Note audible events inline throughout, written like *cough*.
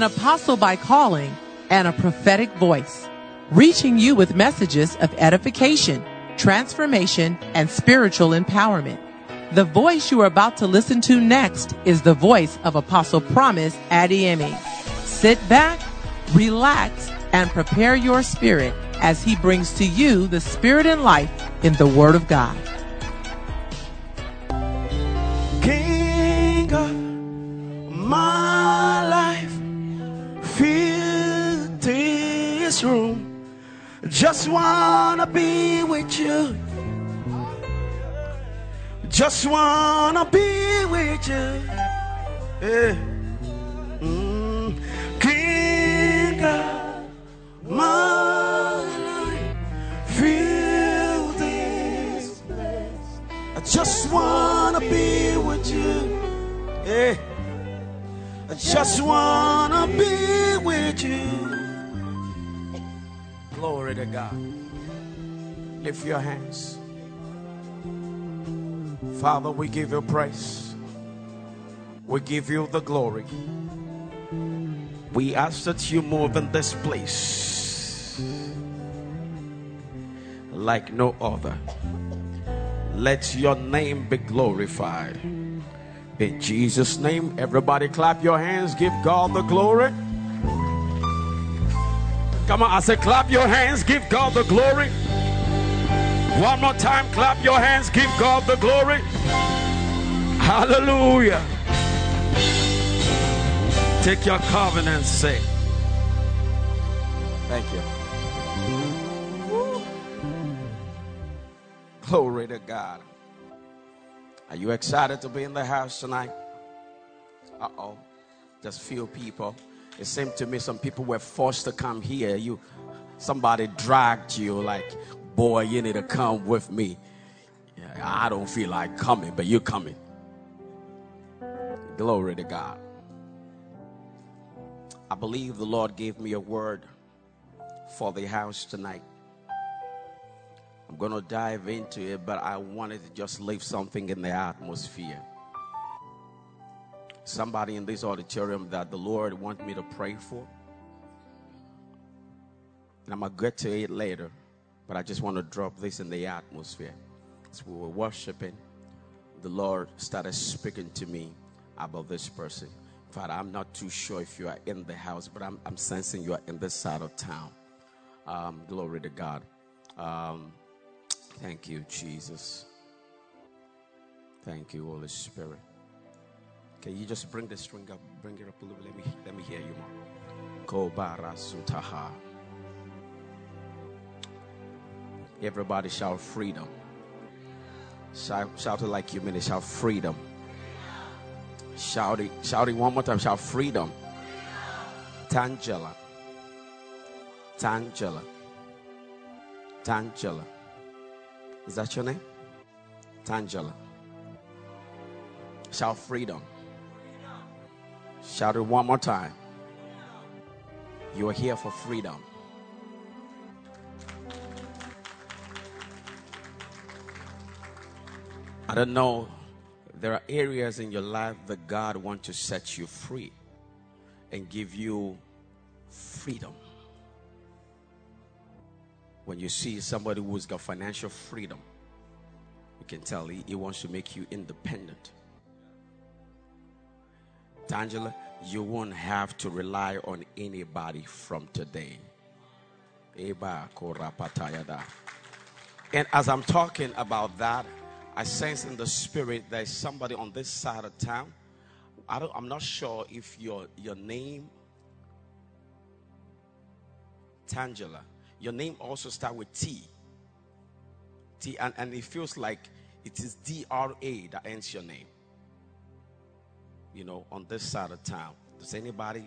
an apostle by calling, and a prophetic voice, reaching you with messages of edification, transformation, and spiritual empowerment. The voice you are about to listen to next is the voice of Apostle Promise Adeyemi. Sit back, relax, and prepare your spirit as he brings to you the spirit and life in the Word of God. Just wanna be with you. Just wanna be with you. Yeah. Mm. King of my life, fill this place. I just wanna be with you. Yeah. I just wanna be with you. Glory to God. Lift your hands. Father, we give you praise. We give you the glory. We ask that you move in this place like no other. Let your name be glorified. In Jesus' name, everybody clap your hands, give God the glory. Come on, I say, clap your hands, give God the glory. One more time, clap your hands, give God the glory. Hallelujah. Take your covenant, say, Thank you. Woo. Glory to God. Are you excited to be in the house tonight? Uh oh. Just few people. It seemed to me some people were forced to come here. You somebody dragged you like, boy, you need to come with me. I don't feel like coming, but you're coming. Glory to God. I believe the Lord gave me a word for the house tonight. I'm going to dive into it, but I wanted to just leave something in the atmosphere. Somebody in this auditorium that the Lord wants me to pray for. And I'm going to get to it later, but I just want to drop this in the atmosphere. As we were worshiping, the Lord started speaking to me about this person. Fact, I'm not too sure if you are in the house, but I'm, I'm sensing you are in this side of town. Um, glory to God. Um, thank you, Jesus. Thank you, Holy Spirit. Can you just bring the string up? Bring it up a little. Let me let me hear you more. Kobara sutaha. Everybody shout freedom. Shout, shout it like you mean it. Shout freedom. Shout it, shout it one more time. Shout freedom. Tangela. Tangela. Tangela. Is that your name? Tangela. Shout freedom. Shout it one more time. You are here for freedom. I don't know. There are areas in your life that God wants to set you free and give you freedom. When you see somebody who's got financial freedom, you can tell he, he wants to make you independent. Tangela, you won't have to rely on anybody from today. And as I'm talking about that, I sense in the spirit there's somebody on this side of town. I don't, I'm not sure if your your name, Tangela, your name also start with T. T, and, and it feels like it is D R A that ends your name. You know, on this side of town. Does anybody?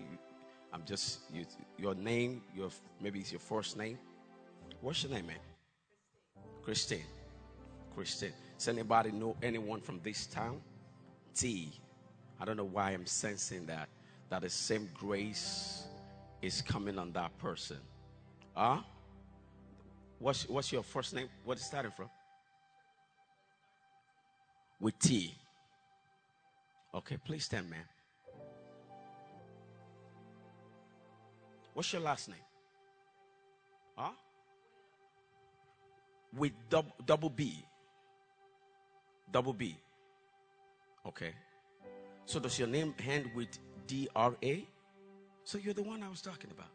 I'm just you, your name. Your maybe it's your first name. What's your name, man? Christine. Christine. Does anybody know anyone from this town? T. I don't know why I'm sensing that. That the same grace is coming on that person. Huh? What's, what's your first name? What is starting from? With T. Okay, please stand, man. What's your last name? Huh? With double, double B. Double B. Okay. So does your name end with D R A? So you're the one I was talking about.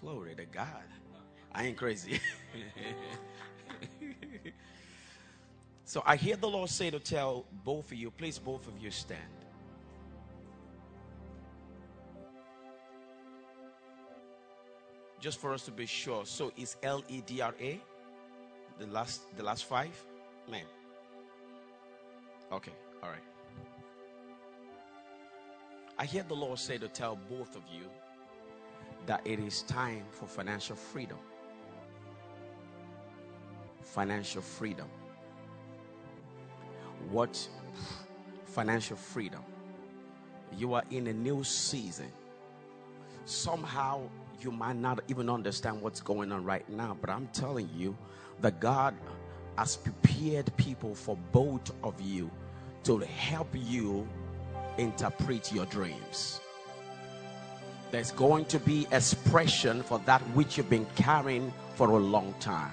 Glory to God. I ain't crazy. *laughs* so I hear the Lord say to tell both of you, please, both of you stand. Just for us to be sure. So is L E D R A the last the last five? Man. Okay, all right. I hear the Lord say to tell both of you that it is time for financial freedom. Financial freedom. What financial freedom? You are in a new season. Somehow you might not even understand what's going on right now, but I'm telling you that God has prepared people for both of you to help you interpret your dreams. There's going to be expression for that which you've been carrying for a long time.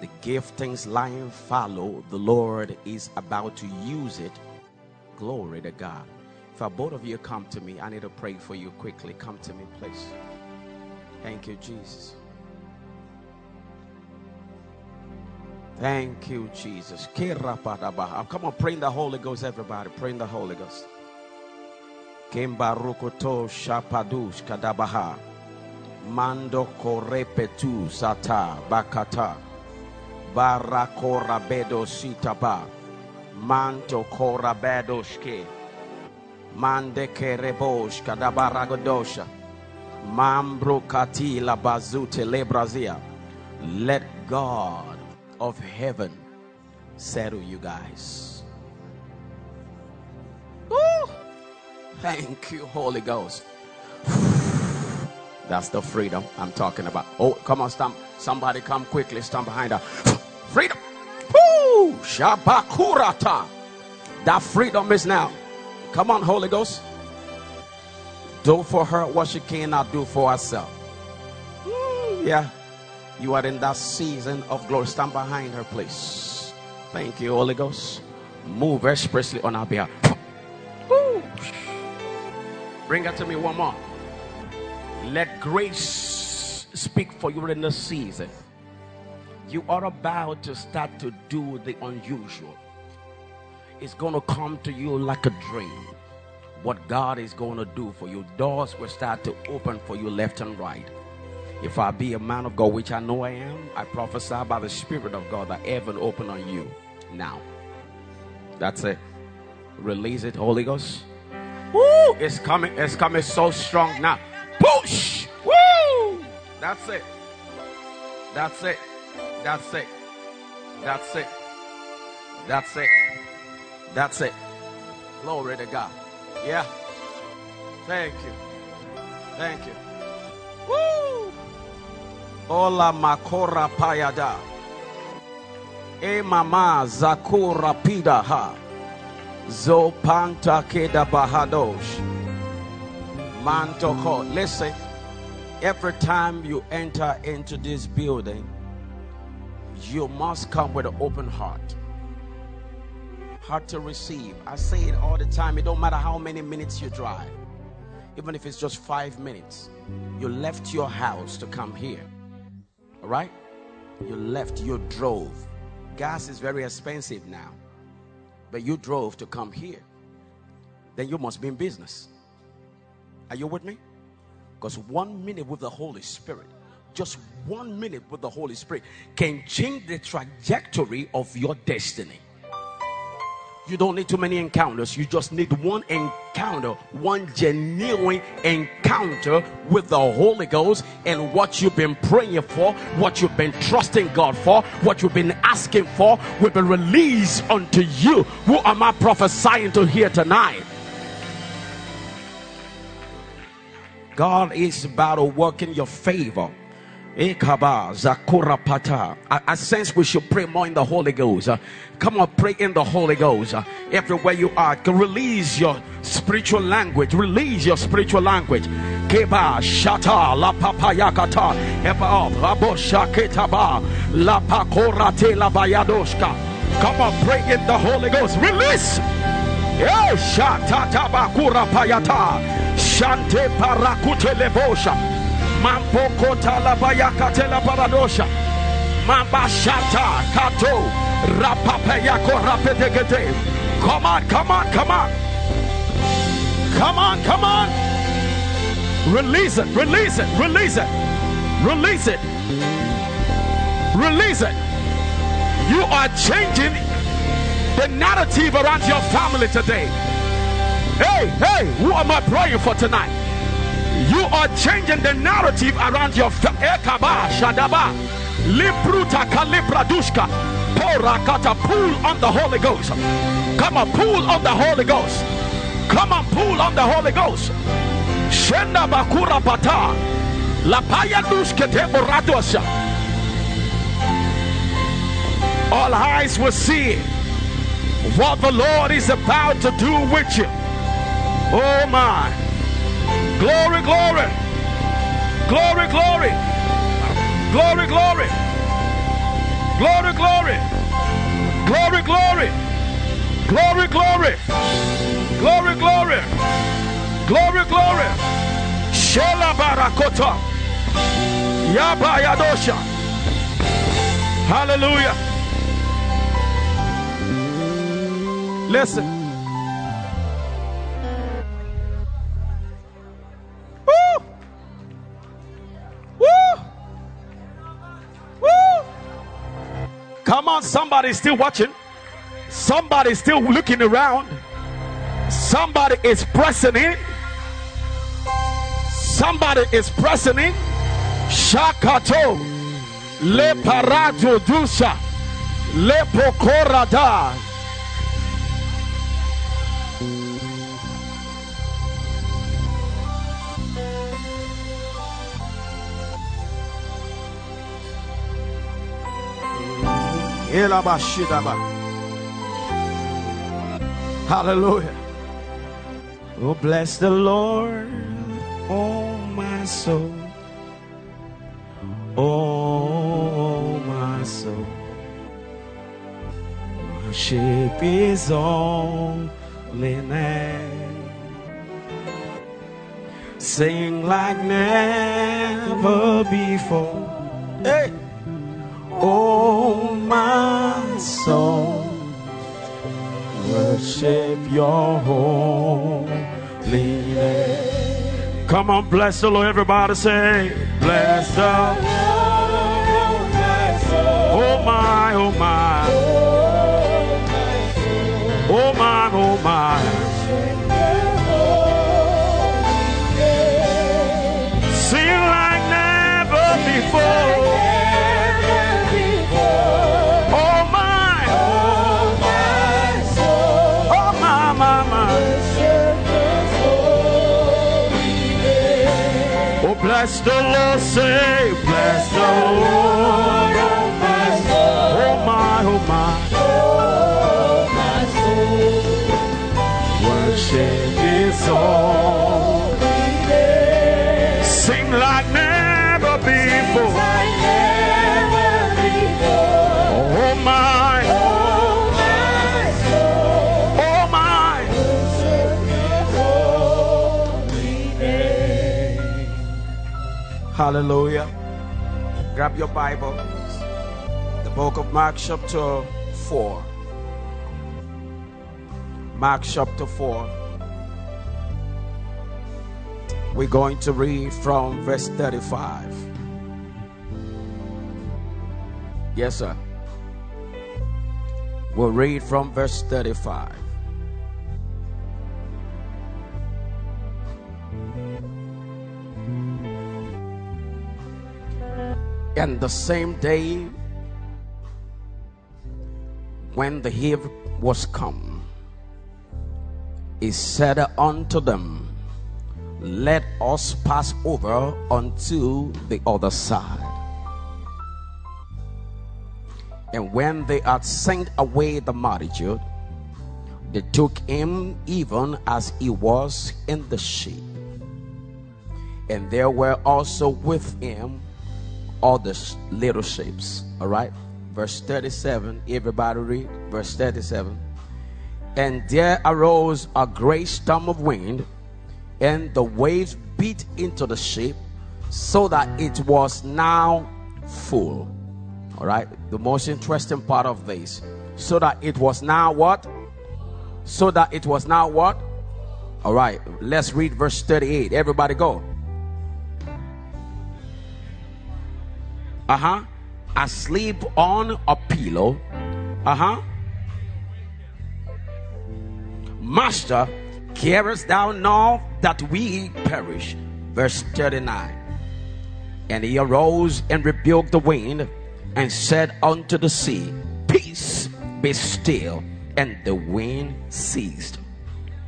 The giftings lying fallow, the Lord is about to use it. Glory to God. If both of you come to me, I need to pray for you quickly. Come to me, please. Thank you, Jesus. Thank you, Jesus. Come on, pray in the Holy Ghost, everybody. Pray in the Holy Ghost. Kembarukoto shapadush kadabaha. Mando korepetu sata bakata. Barakora bedo sitaba. Manto korabedoshke. Mande kerebosh kadabaragodosha. Mambro katila bazute lebrazia. Let God of heaven settle you guys. Woo! Thank you, Holy Ghost. That's the freedom I'm talking about. Oh, come on, stomp. Somebody come quickly, stomp behind her. Shabakurata. That freedom is now. Come on, Holy Ghost. Do for her what she cannot do for herself. yeah. You are in that season of glory. Stand behind her, please. Thank you, Holy Ghost. Move expressly on our behalf. Bring her to me one more. Let grace speak for you in this season. You are about to start to do the unusual. It's going to come to you like a dream. What God is going to do for you. Doors will start to open for you left and right. If I be a man of God, which I know I am, I prophesy by the Spirit of God that heaven open on you now. That's it. Release it, Holy Ghost. Woo! It's coming. It's coming so strong now. Push. Woo! That's it. That's it. That's it. That's it. That's it. That's it. Glory to God. Yeah. Thank you. Thank you. Woo! Ola makora payada. E mama zakura pida ha. Zopanta keda bahadosh. Mantoko. Listen, every time you enter into this building, you must come with an open heart. Heart to receive. I say it all the time. It don't matter how many minutes you drive, even if it's just five minutes. You left your house to come here. All right? You left, you drove. Gas is very expensive now, but you drove to come here. Then you must be in business. Are you with me? Because one minute with the Holy Spirit, just one minute with the Holy Spirit, can change the trajectory of your destiny. You don't need too many encounters. You just need one encounter, one genuine encounter with the Holy Ghost and what you've been praying for, what you've been trusting God for, what you've been asking for will be released unto you. Who am I prophesying to here tonight? God is about to work in your favor. I, I sense we should pray more in the Holy Ghost. Come on, pray in the Holy Ghost. Everywhere you are, release your spiritual language. Release your spiritual language. Keba Shata La Papayakata Eba Rabo Shaketaba La Pakorate La Bayadoshka. Come on, pray in the Holy Ghost. Release. Shante Parakute Lebosha Mampo Kota La Bayakate La Paradosha Mamba Shata Kato Rapapayako Rapedegete. Come on, come on, come on. Come on, come on. Release it, release it, release it, release it, release it. You are changing the narrative around your family today. Hey, hey, who am I praying for tonight? You are changing the narrative around your. Ekaba, eh, Shadaba, Limpruta, Kalipradushka, Porakata, pull on the Holy Ghost. Come on, pull on the Holy Ghost. Come on, pull on the Holy Ghost. Shenda bakura pata. La paya duskete oratosha. All eyes will see what the Lord is about to do with you. Oh my. Glory, glory. Glory, glory. Glory, glory. Glory, glory. Glory, glory. Glory, glory. Glory, glory. Glory, glory. Shela barakota. Yaba yadosha. Hallelujah. Listen. On, somebody still watching. Somebody still looking around. Somebody is pressing in. Somebody is pressing in. Shakato. Le parajo dusha. Le pokorada. Hallelujah. Oh, bless the Lord oh my soul. Oh my soul. Worship His holy name. Sing like never before. Hey. Oh my soul. Worship your holy name. Come on, bless the Lord. Everybody say, Bless the Lord. My, oh my. Oh my, oh my. Bless the Lord, say, bless the Lord, Hallelujah. Grab your Bible. The book of Mark, chapter 4. Mark, chapter 4. We're going to read from verse 35. Yes, sir. We'll read from verse 35. And the same day, when the eve was come, he said unto them, Let us pass over unto the other side. And when they had sent away the multitude, they took him even as he was in the ship. And there were also with him all the little ships. All right. Verse 37. Everybody read. Verse 37. And there arose a great storm of wind, and the waves beat into the ship, so that it was now full. All right. The most interesting part of this. So that it was now what? So that it was now what? All right. Let's read verse 38. Everybody go. Uh huh. Asleep on a pillow. Uh huh. Master, carest thou not that we perish? Verse 39. And he arose and rebuked the wind and said unto the sea, Peace, be still. And the wind ceased.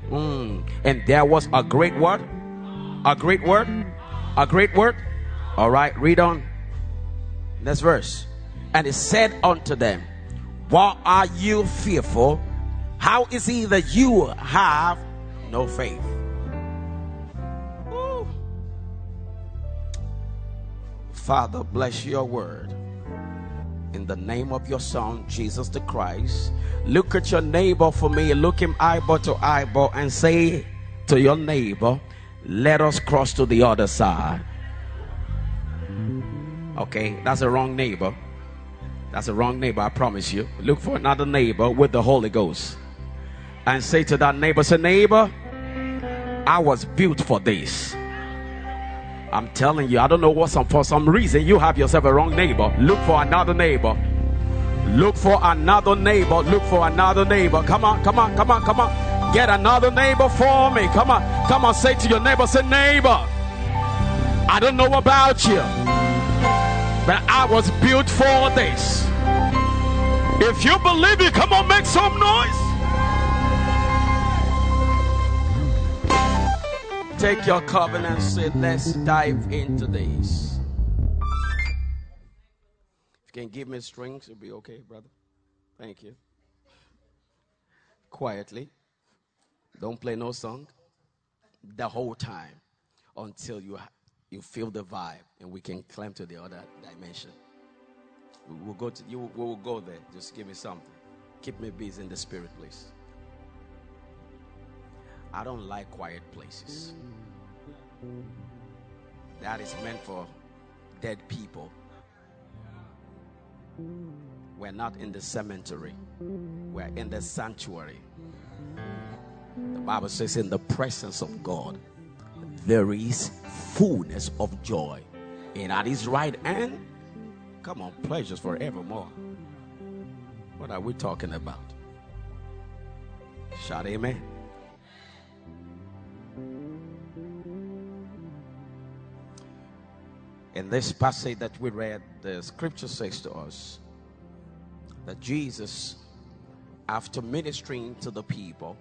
Mm. And there was a great word. A great word. A great word. All right, read on. Next verse. And he said unto them, Why are you fearful? How is it that you have no faith? Ooh. Father, bless your word. In the name of your Son, Jesus the Christ, look at your neighbor for me. Look him eyeball to eyeball and say to your neighbor, Let us cross to the other side. Okay, that's a wrong neighbor. That's a wrong neighbor, I promise you. Look for another neighbor with the Holy Ghost. And say to that neighbor, say, neighbor, I was built for this. I'm telling you, I don't know what some for some reason you have yourself a wrong neighbor. Look for another neighbor. Look for another neighbor. Look for another neighbor. Come on, come on, come on, come on. Get another neighbor for me. Come on, come on. Say to your neighbor, say, neighbor, I don't know about you. But I was built for this. If you believe it, come on, make some noise. Take your covenant and say, let's dive into this. If you can give me strings, it'll be okay, brother. Thank you. Quietly. Don't play no song. The whole time until you you feel the vibe and we can climb to the other dimension. We will go to you we will go there. Just give me something. Keep me busy in the spirit, please. I don't like quiet places. That is meant for dead people. We're not in the cemetery. We're in the sanctuary. The Bible says, in the presence of God, there is fullness of joy. And at his right hand, come on, pleasures forevermore. What are we talking about? Shout amen. In this passage that we read, the scripture says to us that Jesus, after ministering to the people,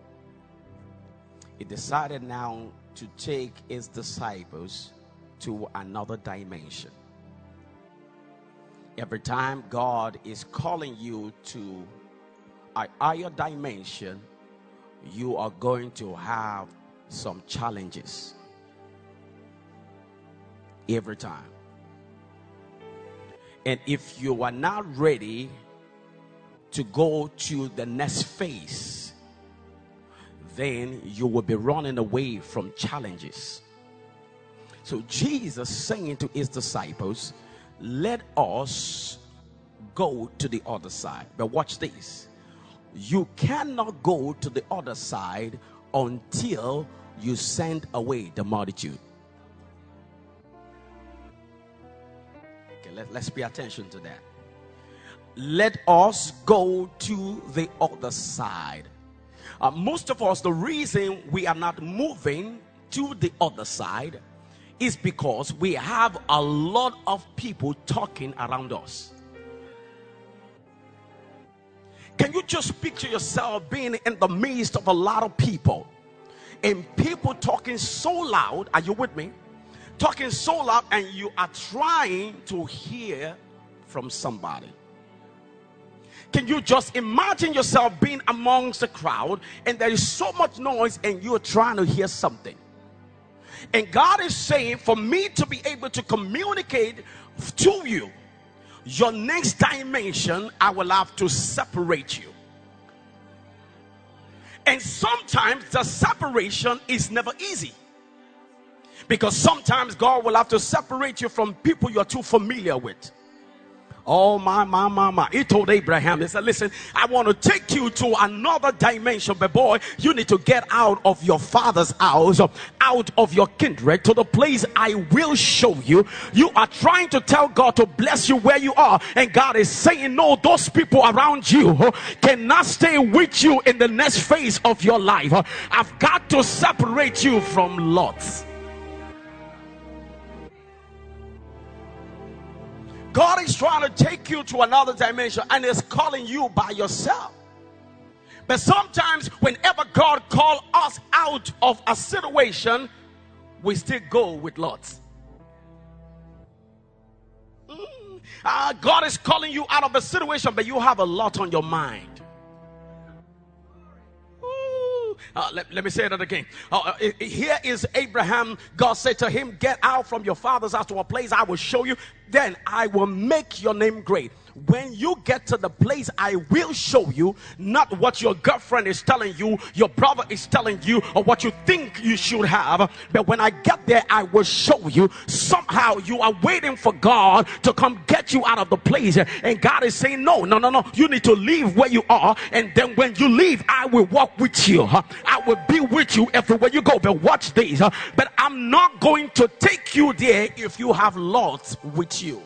he decided now to take his disciples to another dimension. Every time God is calling you to a higher dimension, you are going to have some challenges. Every time. And if you are not ready to go to the next phase, then you will be running away from challenges. So Jesus saying to his disciples, Let us go to the other side. But watch this. You cannot go to the other side until you send away the multitude. Okay, let, let's pay attention to that. Let us go to the other side. Uh, most of us, the reason we are not moving to the other side is because we have a lot of people talking around us. Can you just picture yourself being in the midst of a lot of people and people talking so loud? Are you with me? talking so loud and you are trying to hear from somebody. Can you just imagine yourself being amongst the crowd and there is so much noise and you're trying to hear something? And God is saying, for me to be able to communicate to you your next dimension, I will have to separate you. And sometimes the separation is never easy. Because sometimes God will have to separate you from people you're too familiar with. Oh my, my, my, my. He told Abraham, he said, listen, I want to take you to another dimension, but boy, you need to get out of your father's house, out of your kindred to the place I will show you. You are trying to tell God to bless you where you are. And God is saying, no, those people around you cannot stay with you in the next phase of your life. I've got to separate you from lots. God is trying to take you to another dimension and is calling you by yourself. But sometimes, whenever God calls us out of a situation, we still go with lots. Mm. Uh, God is calling you out of a situation, but you have a lot on your mind. Uh, let, let, me say that again. Uh, uh here is Abraham. God said to him, Get out from your father's house to a place I will show you. Then I will make your name great when you get to the place I will show you, not what your girlfriend is telling you, your brother is telling you, or what you think you should have, but when I get there, I will show you. Somehow you are waiting for God to come get you out of the place, and God is saying, No, no, no, no, you need to leave where you are, and then when you leave, I will walk with you, I will be with you everywhere you go. But watch this, but I'm not going to take you there if you have lots with you.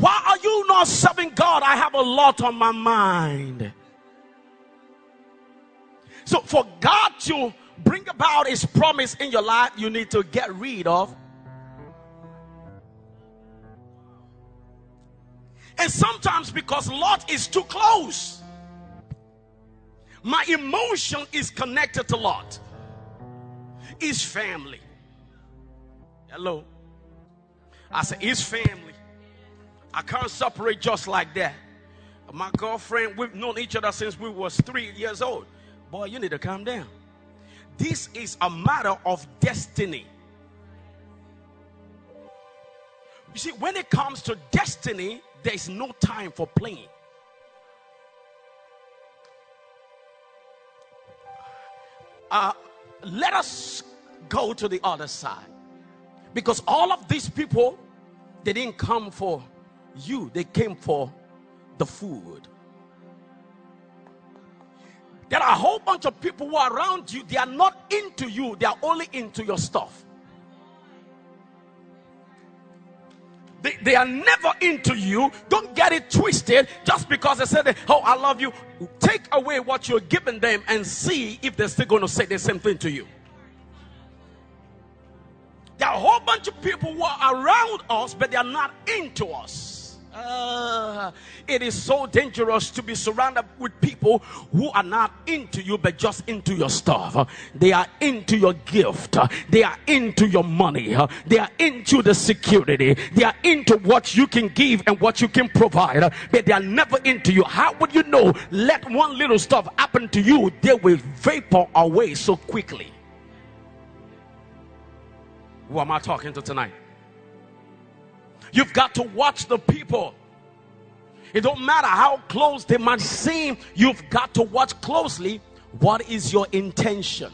Why are you not serving God? I have a lot on my mind. So, for God to bring about His promise in your life, you need to get rid of. And sometimes, because Lot is too close, my emotion is connected to Lot. His family. Hello. I said, his family I can't separate just like that. My girlfriend, we've known each other since we was three years old. Boy, you need to calm down. This is a matter of destiny. You see, when it comes to destiny, there's no time for playing. Uh, let us go to the other side. Because all of these people, they didn't come for you, they came for the food. There are a whole bunch of people who are around you, they are not into you, they are only into your stuff. They, they are never into you. Don't get it twisted just because they said, Oh, I love you. Take away what you're giving them and see if they're still going to say the same thing to you. There are a whole bunch of people who are around us, but they are not into us. Uh, it is so dangerous to be surrounded with people who are not into you but just into your stuff. They are into your gift. They are into your money. They are into the security. They are into what you can give and what you can provide. But they are never into you. How would you know? Let one little stuff happen to you, they will vapor away so quickly. Who am I talking to tonight? You've got to watch the people. It don't matter how close they might seem, you've got to watch closely what is your intention.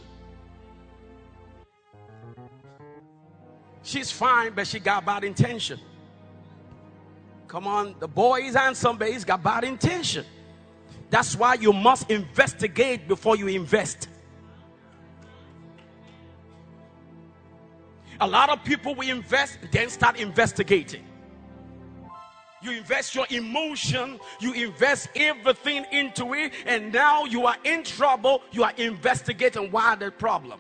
She's fine, but she got bad intention. Come on, the boy is handsome, but he's got bad intention. That's why you must investigate before you invest. A lot of people will invest, then start investigating. You invest your emotion, you invest everything into it, and now you are in trouble. You are investigating why the problem.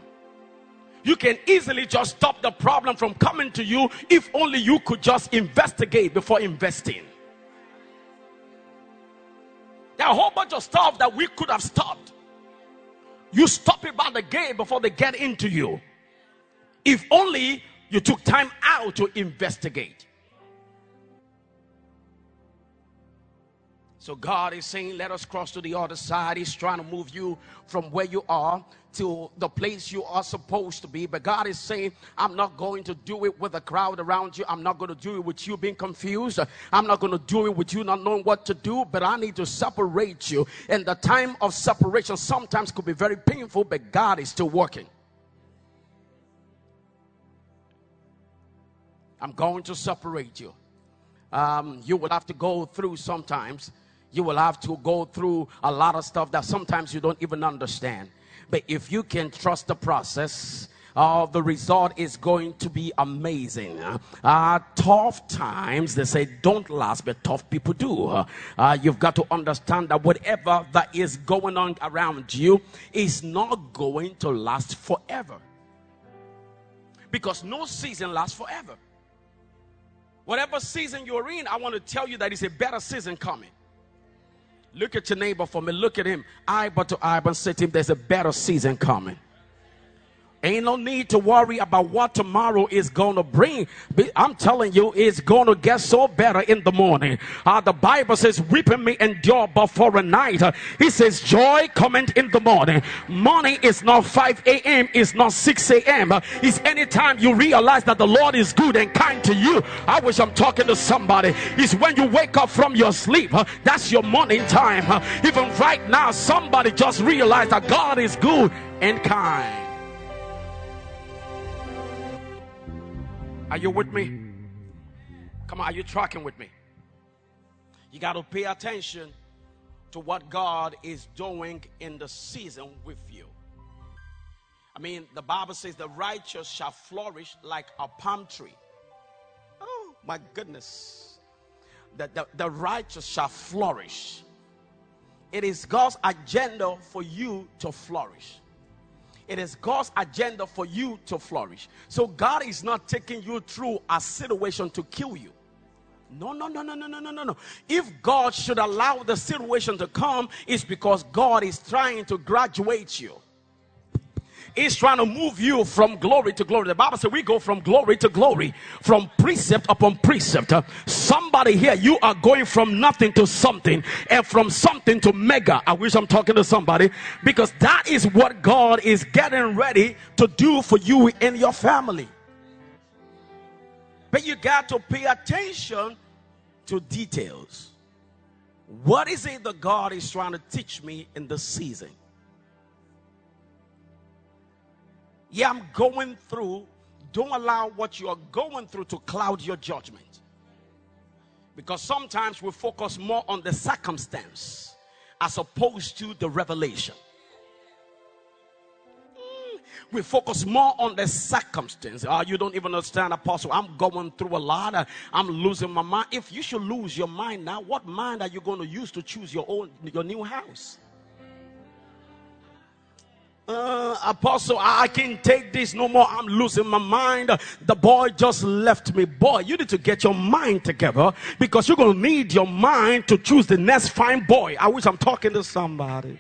You can easily just stop the problem from coming to you if only you could just investigate before investing. There are a whole bunch of stuff that we could have stopped. You stop it by the gate before they get into you. If only you took time out to investigate. So God is saying, let us cross to the other side. He's trying to move you from where you are to the place you are supposed to be. But God is saying, I'm not going to do it with a crowd around you. I'm not going to do it with you being confused. I'm not going to do it with you not knowing what to do. But I need to separate you. And the time of separation sometimes could be very painful, but God is still working. I'm going to separate you. Um, you will have to go through sometimes you will have to go through a lot of stuff that sometimes you don't even understand. But if you can trust the process, uh, the result is going to be amazing. Uh, tough times, they say, don't last, but tough people do. Uh, you've got to understand that whatever that is going on around you is not going to last forever. Because no season lasts forever. Whatever season you're in, I want to tell you that it's a better season coming. Look at your neighbor for me. Look at him eye but to eye, but say to him, there's a better season coming. Ain't no need to worry about what tomorrow is going to bring. I'm telling you, it's going to get so better in the morning. Uh, the Bible says, weeping may endure but for a night. Uh, he says, joy coming in the morning. Morning is not 5 a.m., it's not 6 a.m. Uh, it's anytime you realize that the Lord is good and kind to you. I wish I'm talking to somebody. It's when you wake up from your sleep. Uh, that's your morning time. Even right now, somebody just realized that God is good and kind. Are you with me? Come on, are you tracking with me? You got to pay attention to what God is doing in the season with you. I mean, the Bible says the righteous shall flourish like a palm tree. Oh, my goodness. The, the, the righteous shall flourish. It is God's agenda for you to flourish. It is God's agenda for you to flourish. So God is not taking you through a situation to kill you. No, no, no, no, no, no, no, no. If God should allow the situation to come, it's because God is trying to graduate you is trying to move you from glory to glory. The Bible says we go from glory to glory, from precept upon precept. Somebody here, you are going from nothing to something and from something to mega. I wish I'm talking to somebody because that is what God is getting ready to do for you and your family. But you got to pay attention to details. What is it that God is trying to teach me in this season? Yeah, I'm going through. Don't allow what you are going through to cloud your judgment. Because sometimes we focus more on the circumstance as opposed to the revelation. Mm, we focus more on the circumstance. Oh, you don't even understand, Apostle. I'm going through a lot. I'm losing my mind. If you should lose your mind now, what mind are you going to use to choose your own your new house? Uh, apostle i can't take this no more. I'm losing my mind. The boy just left me. Boy you need to get your mind together because you're going to need your mind to choose the next fine boy. I wish i'm talking to somebody.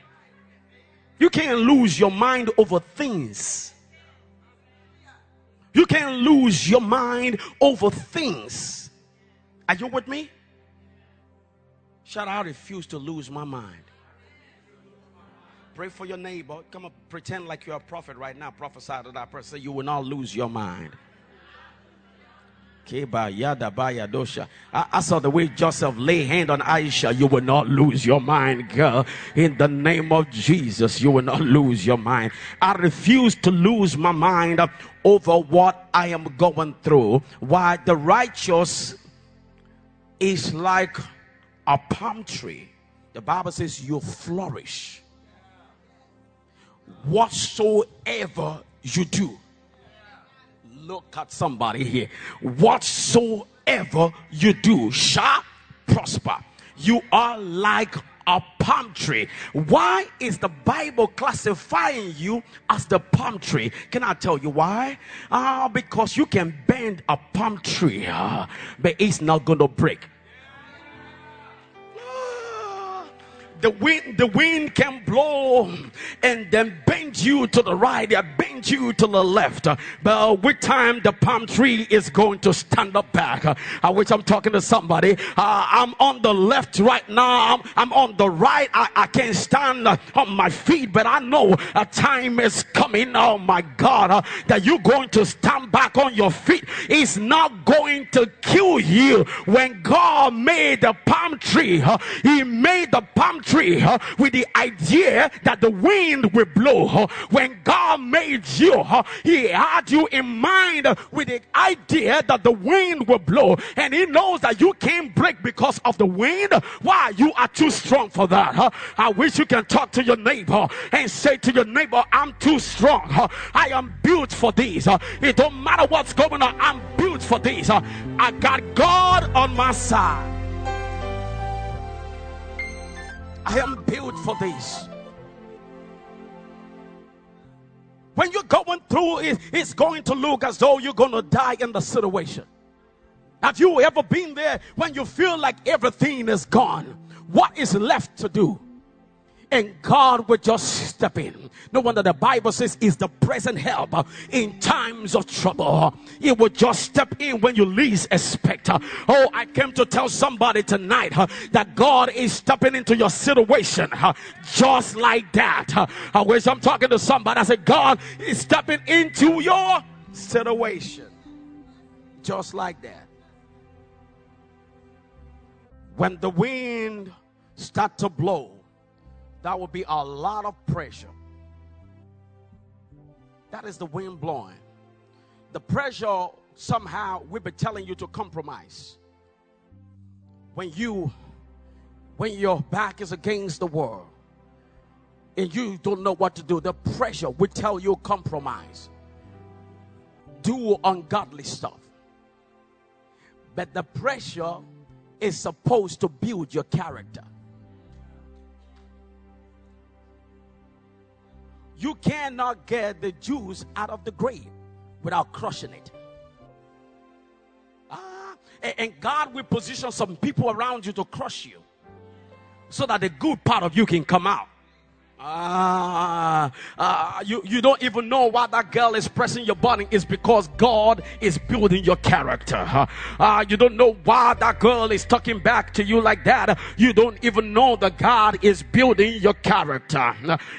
You can't lose your mind over things. You can't lose your mind over things. Are you with me? Out I refuse to lose my mind Pray for your neighbor. Come up, pretend like you're a prophet right now. Prophesy to that person. You will not lose your mind. I, I saw the way Joseph lay hand on Aisha. You will not lose your mind, girl. In the name of Jesus, you will not lose your mind. I refuse to lose my mind over what I am going through. Why the righteous is like a palm tree. The Bible says you flourish whatsoever you do. Look at somebody here. Whatsoever you do shall prosper. You are like a palm tree. Why is the Bible classifying you as the palm tree? Can I tell you why? Ah, uh, because you can bend a palm tree, uh, but it's not going to break. The wind, the wind can blow and then bend you to the right, bend you to the left. But with time, the palm tree is going to stand up back. I wish I'm talking to somebody. Uh, I'm on the left right now. I'm, I'm on the right. I, I can't stand on my feet, but I know a time is coming. Oh my God, uh, that you're going to stand back on your feet. It's not going to kill you. When God made the palm tree, uh, He made the palm uh, with the idea that the wind will blow. Uh, when God made you, uh, He had you in mind with the idea that the wind will blow, and He knows that you can't break because of the wind. Why? You are too strong for that. I wish you can talk to your neighbor and say to your neighbor, I'm too strong. I am built for this. It don't matter what's going on, I'm built for this. I got God on my side. I am built for this. When you're going through it, it's going to look as though you're going to die in the situation. Have you ever been there when you feel like everything is gone? What is left to do? And God will just step in. No wonder the Bible says is the present help in times of trouble. He will just step in when you least expect. Oh, I came to tell somebody tonight that God is stepping into your situation just like that. I wish I'm talking to somebody. I said, God is stepping into your situation just like that. When the wind start to blow, that will be a lot of pressure. That is the wind blowing. The pressure somehow will be telling you to compromise. When you when your back is against the wall and you don't know what to do, the pressure will tell you compromise. Do ungodly stuff. But the pressure is supposed to build your character. You cannot get the juice out of the grape without crushing it. Ah, and God will position some people around you to crush you so that the good part of you can come out. Ah, uh, you, you don't even know why that girl is pressing your button is because God is building your character. Uh, you don't know why that girl is talking back to you like that. You don't even know that God is building your character.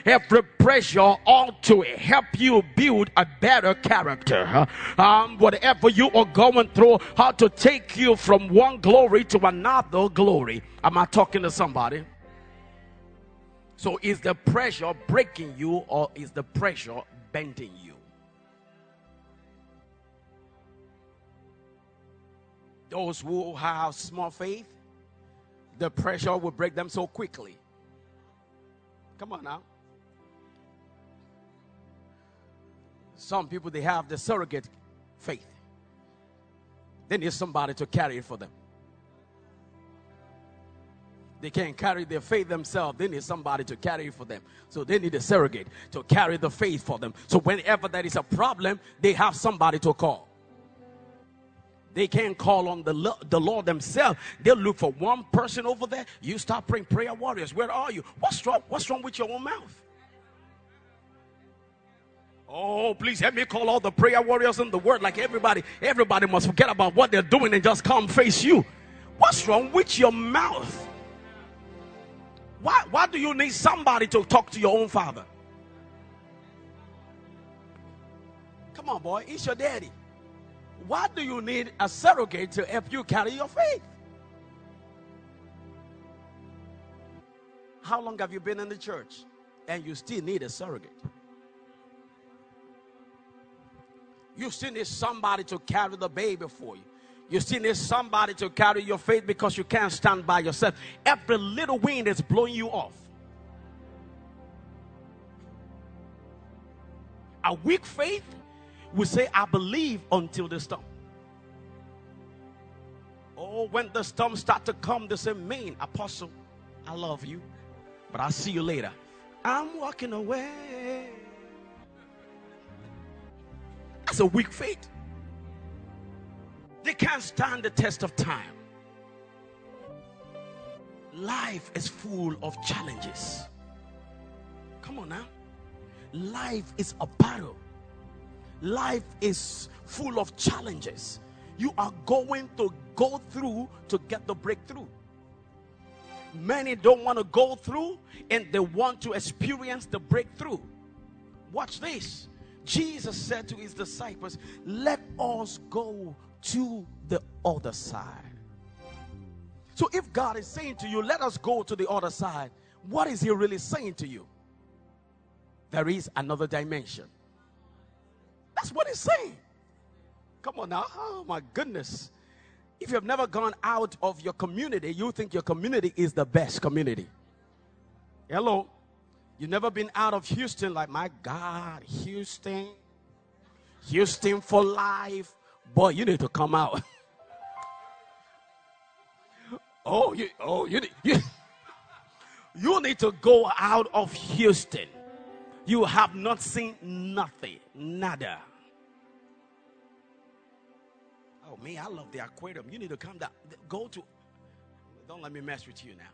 Every pressure ought to help you build a better character. Um, whatever you are going through, how to take you from one glory to another glory. Am I talking to somebody? So is the pressure breaking you or is the pressure bending you? Those who have small faith, the pressure will break them so quickly. Come on now. Some people they have the surrogate faith. They need somebody to carry it for them. They can't carry their faith themselves. They need somebody to carry it for them. So they need a surrogate to carry the faith for them. So whenever there is a problem, they have somebody to call. They can't call on the, the Lord themselves. They'll look for one person over there. You start praying prayer warriors. Where are you? What's wrong? What's wrong with your own mouth? Oh, please help me call all the prayer warriors in the world. Like everybody, everybody must forget about what they're doing and just come face you. What's wrong with your mouth? Why, why do you need somebody to talk to your own father? Come on, boy, it's your daddy. Why do you need a surrogate to help you carry your faith? How long have you been in the church and you still need a surrogate? You still need somebody to carry the baby for you. You still need somebody to carry your faith because you can't stand by yourself. Every little wind is blowing you off. A weak faith will say, I believe until the storm. Oh, when the storm start to come, they say, Man, apostle, I love you, but I'll see you later. I'm walking away. That's a weak faith. They can't stand the test of time. Life is full of challenges. Come on now. Life is a battle. Life is full of challenges. You are going to go through to get the breakthrough. Many don't want to go through and they want to experience the breakthrough. Watch this. Jesus said to his disciples, Let us go to the other side. So if God is saying to you, Let us go to the other side, what is He really saying to you? There is another dimension. That's what He's saying. Come on now. Oh my goodness. If you have never gone out of your community, you think your community is the best community. Hello. You've never been out of Houston, like, my God, Houston, Houston for life. Boy, you need to come out. *laughs* oh, you, oh, you, you, *laughs* you need to go out of Houston. You have not seen nothing, nada. Oh, me, I love the aquarium. You need to come down. Go to, don't let me mess with you now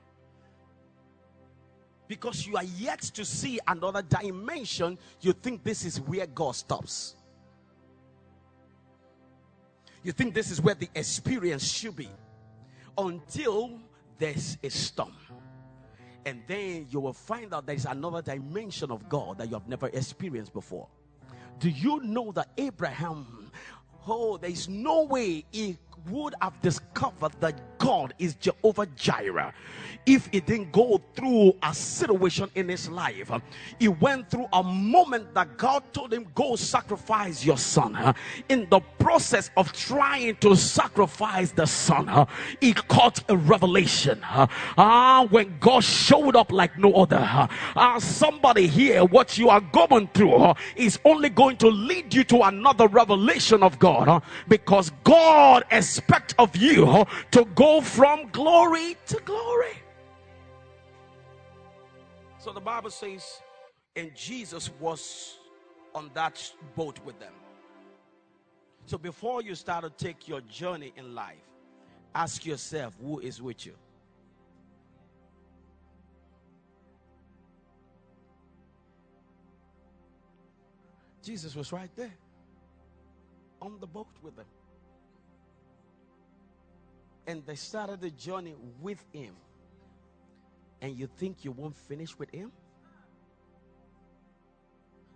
because you are yet to see another dimension, you think this is where God stops. You think this is where the experience should be until there's a storm. And then you will find out there's another dimension of God that you have never experienced before. Do you know that Abraham, oh, there's no way he would have discovered that God is Jehovah Jireh if he didn't go through a situation in his life. He went through a moment that God told him, Go sacrifice your son. In the process of trying to sacrifice the son, he caught a revelation. Ah, when God showed up like no other. Ah, somebody here, what you are going through is only going to lead you to another revelation of God because God expects of you to go from glory to glory. So the Bible says, and Jesus was on that boat with them. So before you start to take your journey in life, ask yourself who is with you. Jesus was right there on the boat with them. And they started the journey with him and you think you won't finish with him?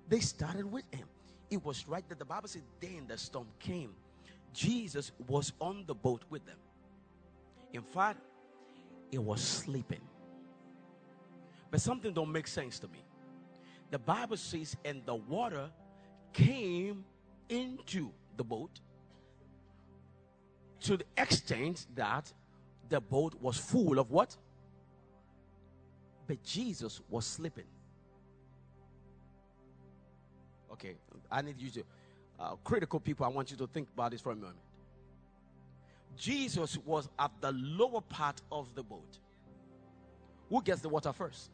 They started with him. It was right that the Bible said, then the storm came. Jesus was on the boat with them. In fact, it was sleeping. But something don't make sense to me. The Bible says, and the water came into the boat to the extent that the boat was full of what? But Jesus was sleeping. Okay, I need you to, uh, critical people, I want you to think about this for a moment. Jesus was at the lower part of the boat. Who gets the water first?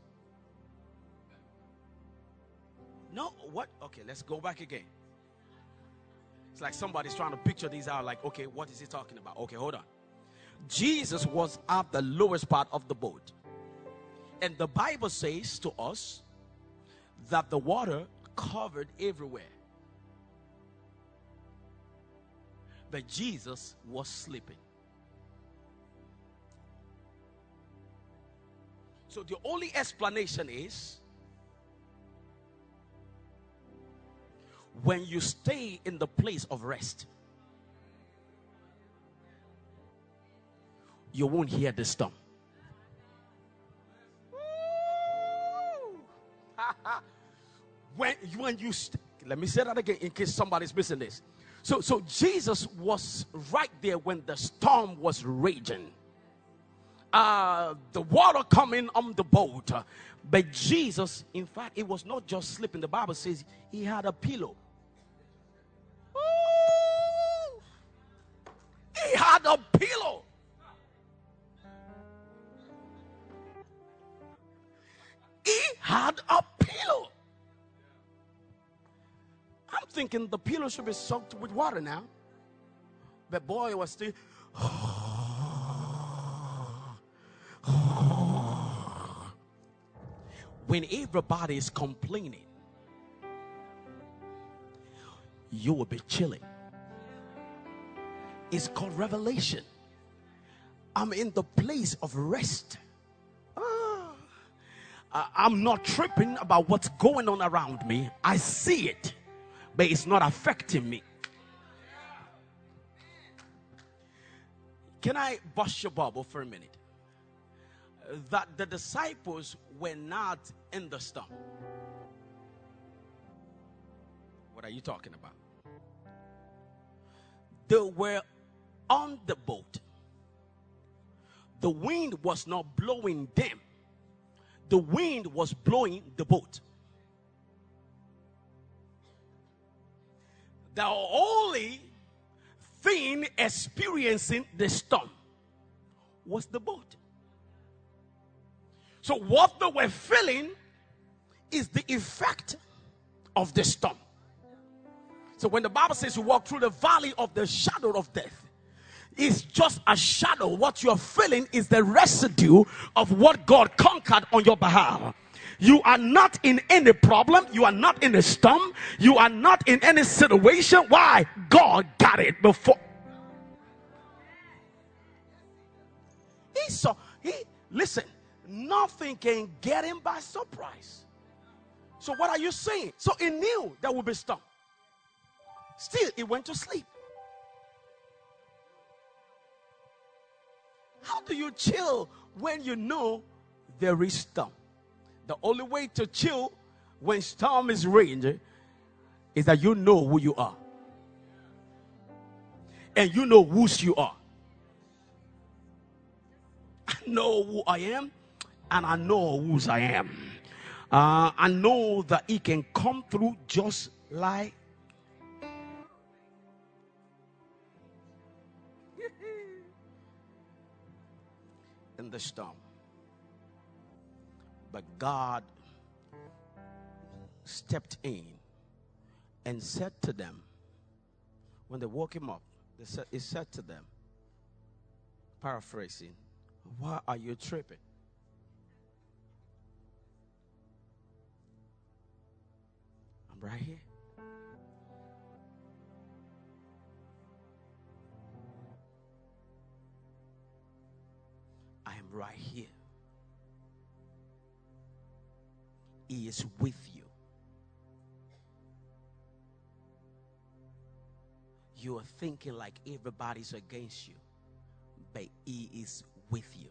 No, what? Okay, let's go back again. It's like somebody's trying to picture these out, like, okay, what is he talking about? Okay, hold on. Jesus was at the lowest part of the boat. And the Bible says to us that the water covered everywhere. But Jesus was sleeping. So the only explanation is when you stay in the place of rest, you won't hear the storm. *laughs* when, you when you, st- let me say that again in case somebody's missing this. So, so Jesus was right there when the storm was raging. Uh, the water coming on the boat. But Jesus, in fact, it was not just sleeping. The Bible says he had a pillow. Had a pillow. He had a pillow. I'm thinking the pillow should be soaked with water now. But boy, it was still. when everybody is complaining, you will be chilling. It's called revelation. I'm in the place of rest. Ah, I'm not tripping about what's going on around me. I see it, but it's not affecting me. Can I bust your bubble for a minute? That the disciples were not in the storm. What are you talking about? They were on the boat. The wind was not blowing them, the wind was blowing the boat. The only thing experiencing the storm was the boat. So, what they were feeling is the effect of the storm. So, when the Bible says you walk through the valley of the shadow of death, it's just a shadow. What you're feeling is the residue of what God conquered on your behalf. You are not in any problem. You are not in a storm. You are not in any situation. Why? God got it before. He saw, he, listen, nothing can get him by surprise. So, what are you saying? So, he knew there would be storm. Still, he went to sleep. How do you chill when you know there is storm? The only way to chill when storm is raging is that you know who you are. And you know whose you are. I know who I am, and I know whose I am. Uh, I know that He can come through just like the storm. But God stepped in and said to them, when they woke him up, said, he said to them, paraphrasing, Why are you tripping? I'm right here. Right here. He is with you. You are thinking like everybody's against you, but He is with you.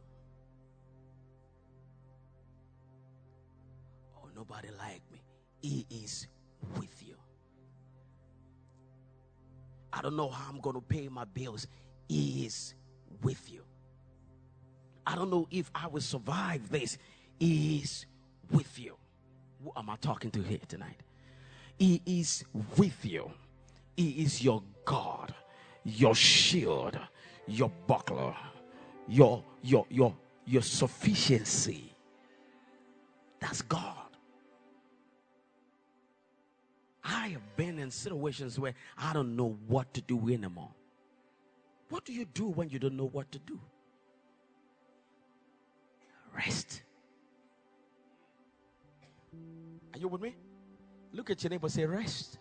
Oh, nobody like me. He is with you. I don't know how I'm going to pay my bills. He is with you. I don't know if I will survive this. He is with you. Who am I talking to here tonight? He is with you. He is your God, your shield, your buckler, your your your your sufficiency. That's God. I have been in situations where I don't know what to do anymore. What do you do when you don't know what to do? Rest. Are you with me? Look at your neighbor, say, Rest.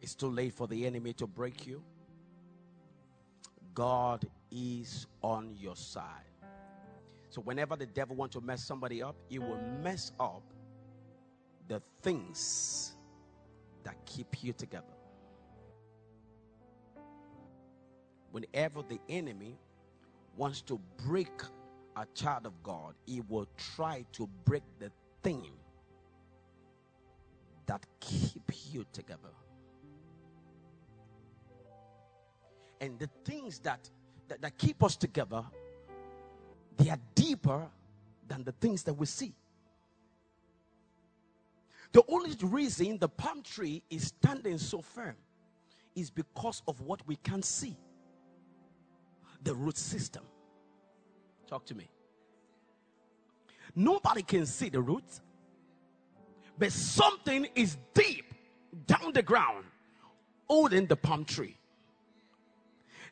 It's too late for the enemy to break you. God is on your side. So whenever the devil wants to mess somebody up, he will mess up the things that keep you together. Whenever the enemy wants to break a child of God, he will try to break the thing that keep you together. And the things that, that, that keep us together, they are deeper than the things that we see. The only reason the palm tree is standing so firm is because of what we can't see the root system. Talk to me. Nobody can see the roots, but something is deep down the ground holding the palm tree.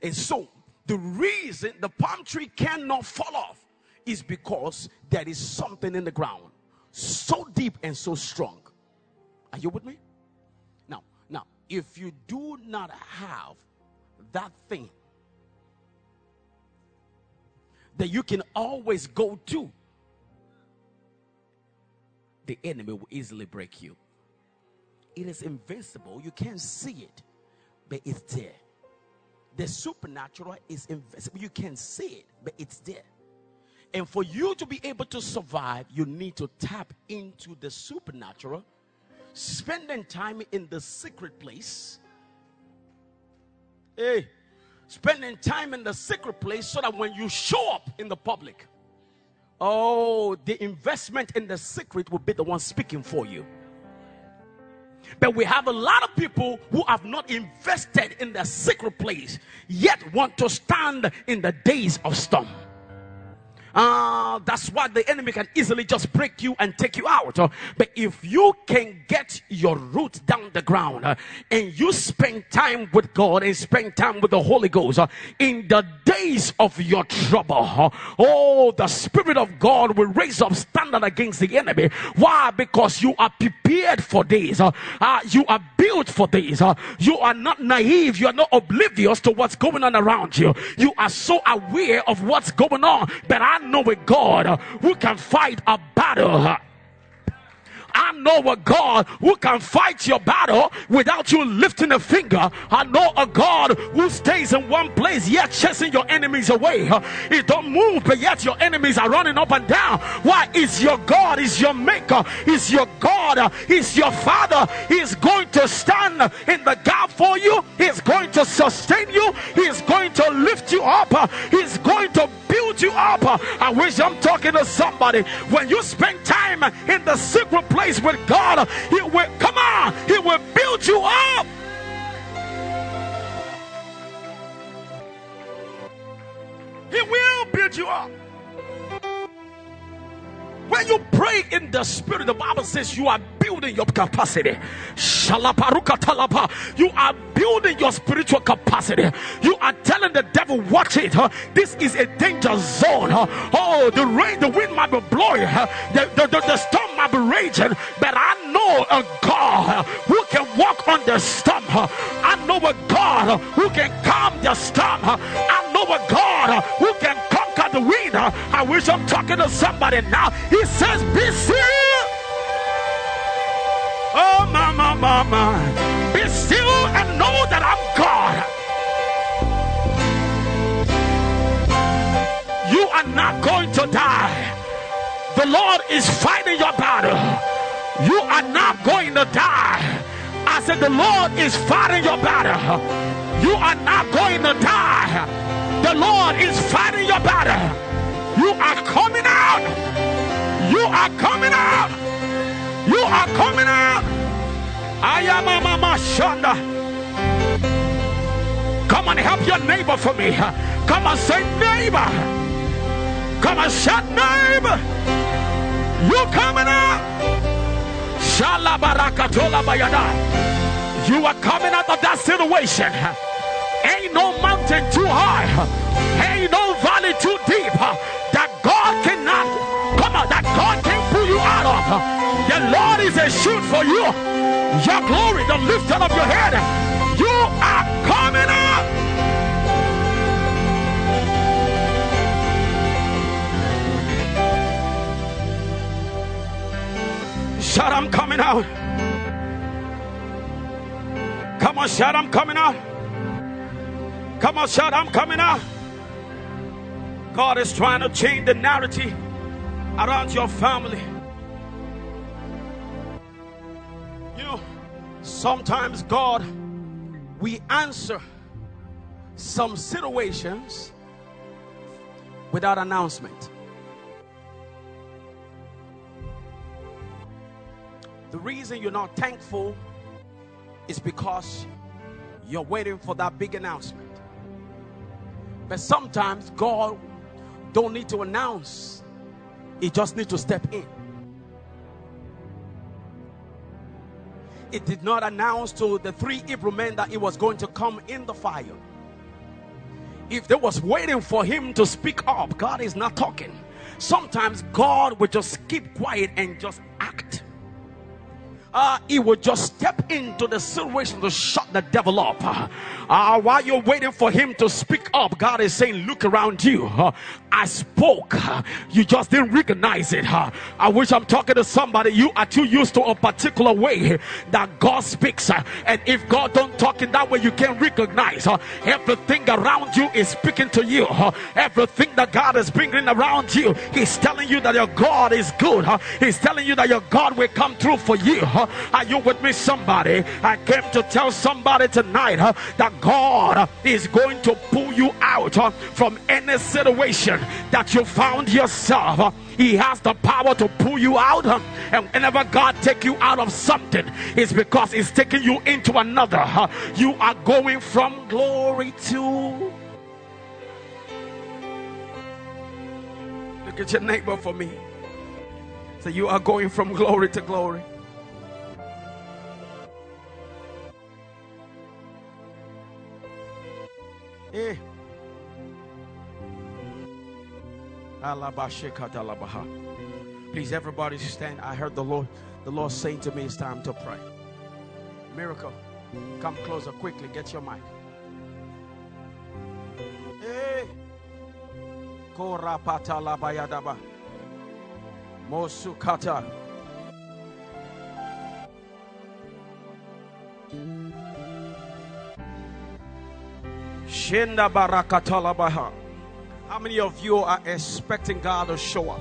And so the reason the palm tree cannot fall off is because there is something in the ground so deep and so strong. Are you with me? Now, now, if you do not have that thing that you can always go to, the enemy will easily break you. It is invincible. You can't see it, but it's there. The supernatural is invisible. You can't see it, but it's there. And for you to be able to survive, you need to tap into the supernatural, spending time in the secret place. Hey, spending time in the secret place so that when you show up in the public, oh, the investment in the secret will be the one speaking for you. But we have a lot of people who have not invested in the secret place, yet want to stand in the days of storm. Uh, that's why the enemy can easily just break you and take you out. Uh, but if you can get your root down the ground uh, and you spend time with God and spend time with the Holy Ghost in the days of your trouble, oh, the Spirit of God will raise up standard against the enemy. Why? Because you are prepared for this. You are built for this. you are not naive. You are not oblivious to what's going on around you. You are so aware of what's going on. But I know a God who can fight a battle I know a God who can fight your battle without you lifting a finger. I know a God who stays in one place yet chasing your enemies away. He don't move, but yet your enemies are running up and down. Why? Is your God, is your maker, is your God, is your father. He's going to stand in the gap for you. He's going to sustain you. He's going to lift you up. He's going to build you up. I wish I'm talking to somebody. When you spend time in the secret place, with God, He will come on, He will build you up. He will build you up. When you pray in the spirit, the Bible says you are building your capacity. You are building your spiritual capacity. You are telling the devil, watch it. This is a danger zone. Oh, the rain, the wind might be blowing, the, the, the, the storm might be raging, but I know a God who can walk on the storm. I know a God who can calm the storm. I know a God who can conquer the wind. I wish I'm talking to somebody now. He says, Be still. Oh, mama, mama. Be still and know that I'm God. You are not going to die. The Lord is fighting your battle. You are not going to die. I said, The Lord is fighting your battle. You are not going to die. The Lord is fighting your battle. You are coming out. You are coming out. You are coming out. I am a mama shonda. Come and help your neighbor for me. Come and say, neighbor. Come and say, neighbor. You coming out. Shala barakatola bayada. You are coming out of that situation. Ain't no mountain too high. Ain't no valley too deep that God cannot come out, that God can pull you out of. The Lord is a shield for you. Your glory, the lifter of your head. You are coming out. Shout, I'm coming out. Come on, shout, I'm coming out. Come on, shout, I'm coming out. God is trying to change the narrative around your family. You know, sometimes God, we answer some situations without announcement. The reason you're not thankful is because you're waiting for that big announcement. But sometimes God don't need to announce he just need to step in. it did not announce to the three Hebrew men that he was going to come in the fire. If they was waiting for him to speak up, God is not talking. Sometimes God will just keep quiet and just act uh, he will just step into the situation to shut the devil up. Uh, while you're waiting for him to speak up, God is saying, Look around you. Uh, I spoke. you just didn't recognize it. I wish I'm talking to somebody. You are too used to a particular way that God speaks. and if God don't talk in that way, you can't recognize. everything around you is speaking to you. everything that God is bringing around you, He's telling you that your God is good. He's telling you that your God will come through for you. Are you with me, somebody? I came to tell somebody tonight uh, that God is going to pull you out uh, from any situation that you found yourself. Uh, he has the power to pull you out. And whenever God take you out of something, it's because He's taking you into another. You are going from glory to. Look at your neighbor for me. So you are going from glory to glory. Eh. Please, everybody stand. I heard the Lord, the Lord saying to me, it's time to pray. Miracle, come closer quickly. Get your mic. Hey. Korapata labayadaba. Mosukata. How many of you are expecting God to show up?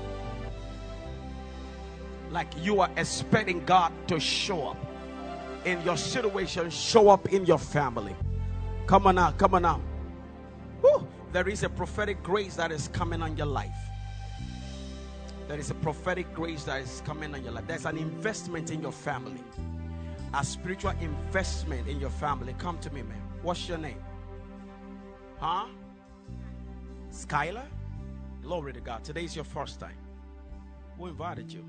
Like you are expecting God to show up in your situation, show up in your family. Come on now, come on now. Woo. There is a prophetic grace that is coming on your life. There is a prophetic grace that is coming on your life. There's an investment in your family, a spiritual investment in your family. Come to me, man. What's your name? Huh? Skylar? Glory to God. Today's your first time. Who invited you?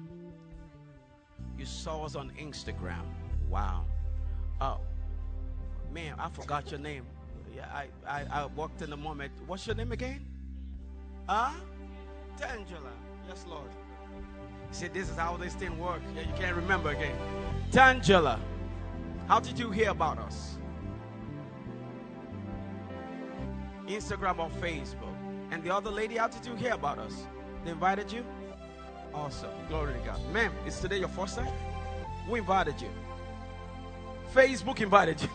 You saw us on Instagram. Wow. Oh, man, I forgot your name. Yeah, I, I, I walked in the moment. What's your name again? Huh? Tangela. Yes, Lord. See, this is how this thing works. Yeah, you can't remember again. Tangela. How did you hear about us? Instagram or Facebook. And the other lady, how did you hear about us? They invited you? Awesome. Glory to God. Ma'am, is today your first time? Who invited you? Facebook invited you.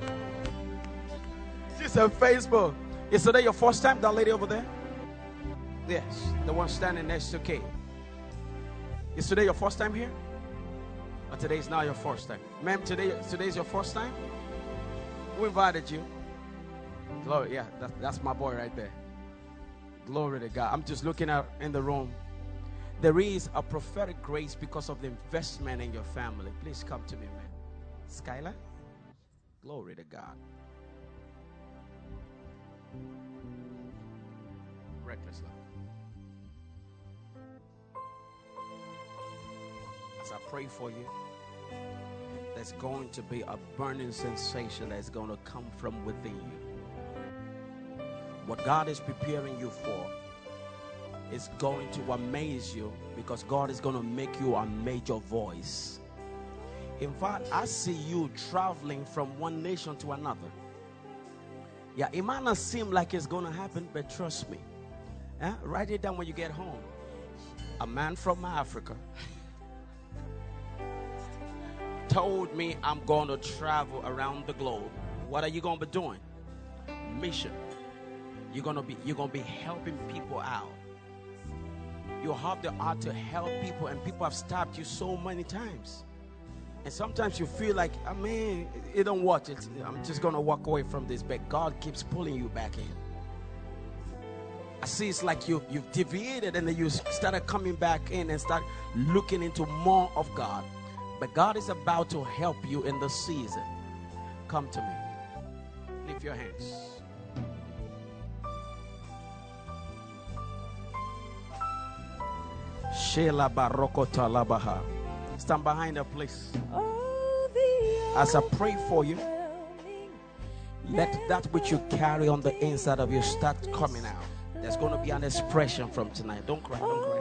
*laughs* she said, Facebook. Is today your first time? That lady over there? Yes, the one standing next to Kate. Is today your first time here? Or today is not your first time? Ma'am, today today is your first time? Who invited you? Glory, yeah, that's, that's my boy right there. Glory to God. I'm just looking out in the room. There is a prophetic grace because of the investment in your family. Please come to me, man. Skylar, glory to God. Reckless love. As I pray for you, there's going to be a burning sensation that's going to come from within you. What God is preparing you for is going to amaze you because God is going to make you a major voice. In fact, I see you traveling from one nation to another. Yeah, it might not seem like it's going to happen, but trust me. Eh? Write it down when you get home. A man from Africa told me I'm going to travel around the globe. What are you going to be doing? Mission. You're gonna be you're gonna be helping people out. You have the art to help people, and people have stopped you so many times. And sometimes you feel like, ah, I mean, it don't work. It's, I'm just gonna walk away from this, but God keeps pulling you back in. I see it's like you you've deviated and then you started coming back in and start looking into more of God. But God is about to help you in the season. Come to me. Lift your hands. Shela. Stand behind her, please. As I pray for you, let that which you carry on the inside of you start coming out. There's going to be an expression from tonight. Don't cry, don't cry.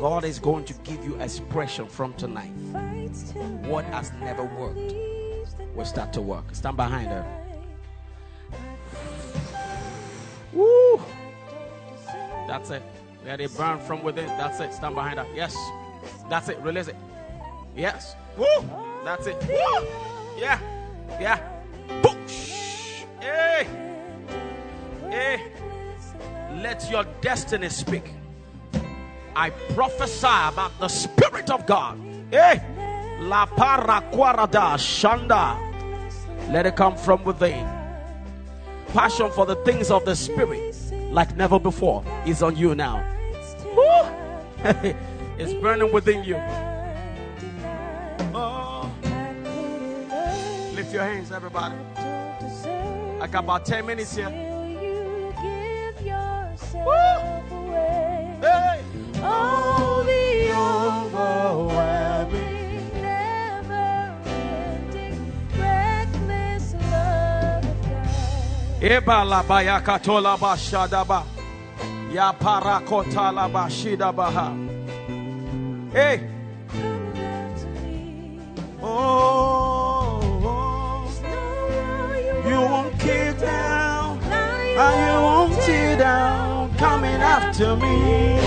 God is going to give you expression from tonight. What has never worked will start to work. Stand behind her. Woo! That's it. Let it burn from within. That's it. Stand behind her. Yes. That's it. Release it. Yes. Woo! That's it. Woo! Yeah. Yeah. Boosh! Hey! Hey! Let your destiny speak. I prophesy about the Spirit of God. Hey! La paraquarada shanda. Let it come from within. Passion for the things of the Spirit, like never before, is on you now. *laughs* it's burning within you. Oh. Lift your hands, everybody. I got about 10 minutes here. Woo. Hey. Oh, the overwhelming, never-ending, reckless love of God. Ebala bayakatola bashadaba. Ya parakotala bashidabaha. Hey. Come after me. Oh, oh. You won't kick down, and you won't tear down. Coming after me.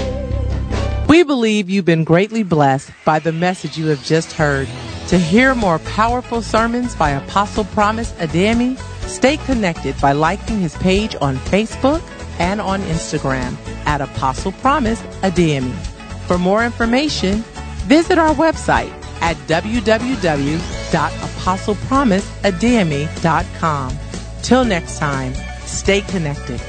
We believe you've been greatly blessed by the message you have just heard. To hear more powerful sermons by Apostle Promise Adeyemi, stay connected by liking his page on Facebook and on Instagram at Apostle Promise Adeyemi. For more information, visit our website at www.apostlepromiseadeyemi.com. Till next time, stay connected.